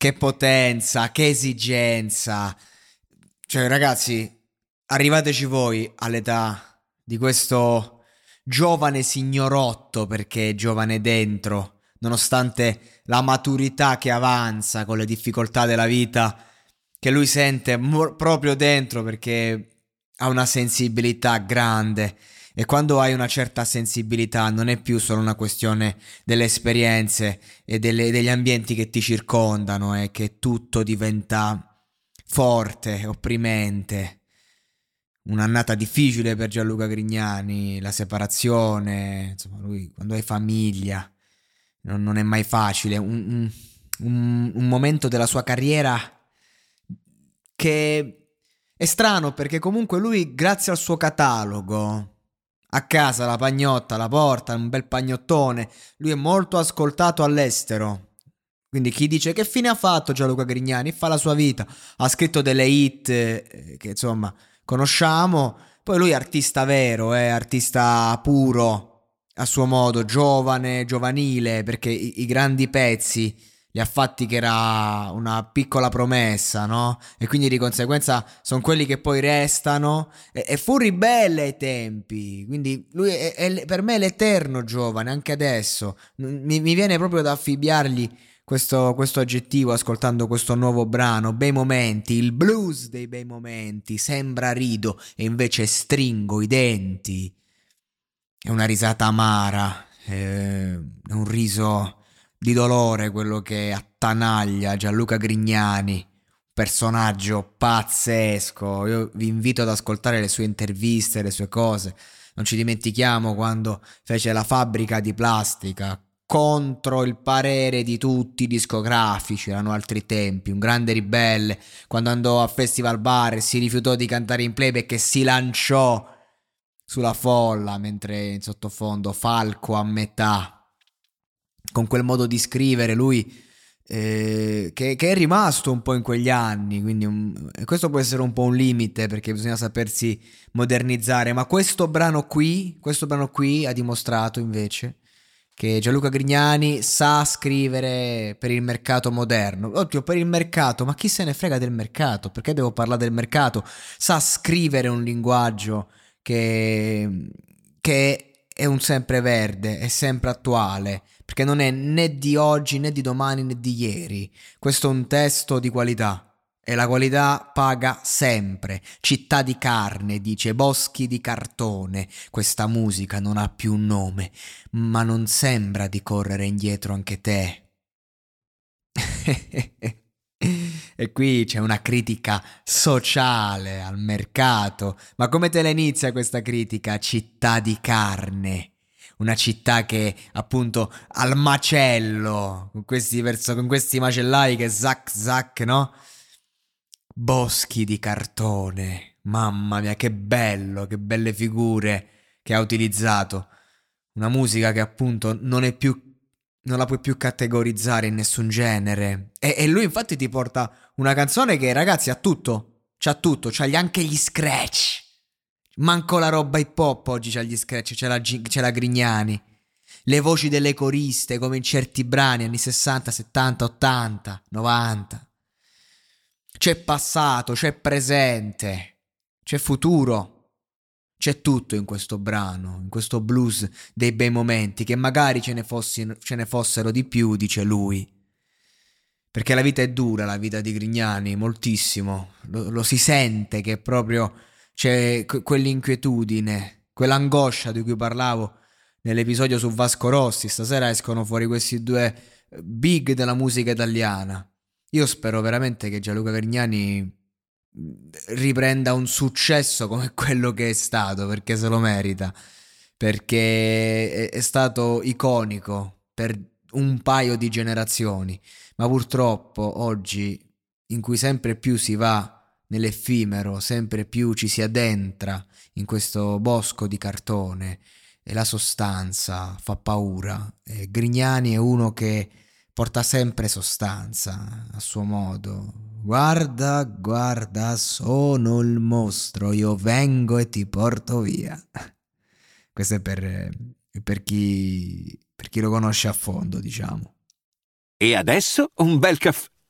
Che potenza, che esigenza. Cioè, ragazzi, arrivateci voi all'età di questo giovane signorotto, perché è giovane dentro, nonostante la maturità che avanza con le difficoltà della vita, che lui sente mo- proprio dentro perché ha una sensibilità grande e quando hai una certa sensibilità non è più solo una questione delle esperienze e delle, degli ambienti che ti circondano, è che tutto diventa forte, opprimente. Un'annata difficile per Gianluca Grignani, la separazione, insomma, lui quando hai famiglia non, non è mai facile. Un, un, un momento della sua carriera che è strano perché comunque lui, grazie al suo catalogo, a casa la pagnotta, la porta, un bel pagnottone. Lui è molto ascoltato all'estero. Quindi chi dice che fine ha fatto Gianluca Grignani? Fa la sua vita. Ha scritto delle hit eh, che insomma conosciamo. Poi lui è artista vero, è artista puro, a suo modo, giovane, giovanile, perché i, i grandi pezzi li ha fatti che era una piccola promessa, no? E quindi di conseguenza sono quelli che poi restano. E, e fu ribelle ai tempi, quindi lui è, è, per me è l'eterno giovane, anche adesso. Mi, mi viene proprio da affibbiargli questo, questo, aggettivo ascoltando questo nuovo brano. Bei momenti, il blues dei bei momenti. Sembra rido e invece stringo i denti. È una risata amara, è un riso di dolore quello che attanaglia Gianluca Grignani, personaggio pazzesco. Io vi invito ad ascoltare le sue interviste, le sue cose. Non ci dimentichiamo quando fece la fabbrica di plastica contro il parere di tutti i discografici, erano altri tempi, un grande ribelle, quando andò a Festival Bar e si rifiutò di cantare in playback e si lanciò sulla folla mentre in sottofondo Falco a metà con quel modo di scrivere, lui eh, che, che, è rimasto un po' in quegli anni, quindi un, questo può essere un po' un limite perché bisogna sapersi modernizzare, ma questo brano qui, questo brano qui ha dimostrato invece che Gianluca Grignani sa scrivere per il mercato moderno. Oddio, per il mercato, ma chi se ne frega del mercato? Perché devo parlare del mercato? Sa scrivere un linguaggio che, che è un sempreverde, è sempre attuale, perché non è né di oggi né di domani né di ieri. Questo è un testo di qualità. E la qualità paga sempre. Città di carne, dice, boschi di cartone. Questa musica non ha più un nome, ma non sembra di correre indietro anche te. e qui c'è una critica sociale al mercato. Ma come te la inizia questa critica? Città di carne una città che appunto al macello, con questi, verso, con questi macellai che zac zac, no? Boschi di cartone, mamma mia, che bello, che belle figure che ha utilizzato. Una musica che appunto non è più non la puoi più categorizzare in nessun genere. E, e lui infatti ti porta una canzone che ragazzi ha tutto, c'ha tutto, c'ha anche gli scratch. Manco la roba hip hop oggi c'ha gli scratch, c'è la, c'è la Grignani. Le voci delle coriste come in certi brani anni 60, 70, 80, 90. C'è passato, c'è presente, c'è futuro. C'è tutto in questo brano, in questo blues dei bei momenti, che magari ce ne, fossi, ce ne fossero di più, dice lui. Perché la vita è dura, la vita di Grignani, moltissimo. Lo, lo si sente che proprio c'è quell'inquietudine, quell'angoscia di cui parlavo nell'episodio su Vasco Rossi. Stasera escono fuori questi due big della musica italiana. Io spero veramente che Gianluca Grignani riprenda un successo come quello che è stato, perché se lo merita, perché è, stato iconico per un paio di generazioni, ma purtroppo oggi in cui sempre più si va nell'effimero, sempre più ci si addentra in questo bosco di cartone e la sostanza fa paura. E Grignani è uno che porta sempre sostanza a suo modo, Guarda, guarda, sono il mostro, io vengo e ti porto via. Questo è per, per, chi, per chi lo conosce a fondo, diciamo. E adesso un bel caffè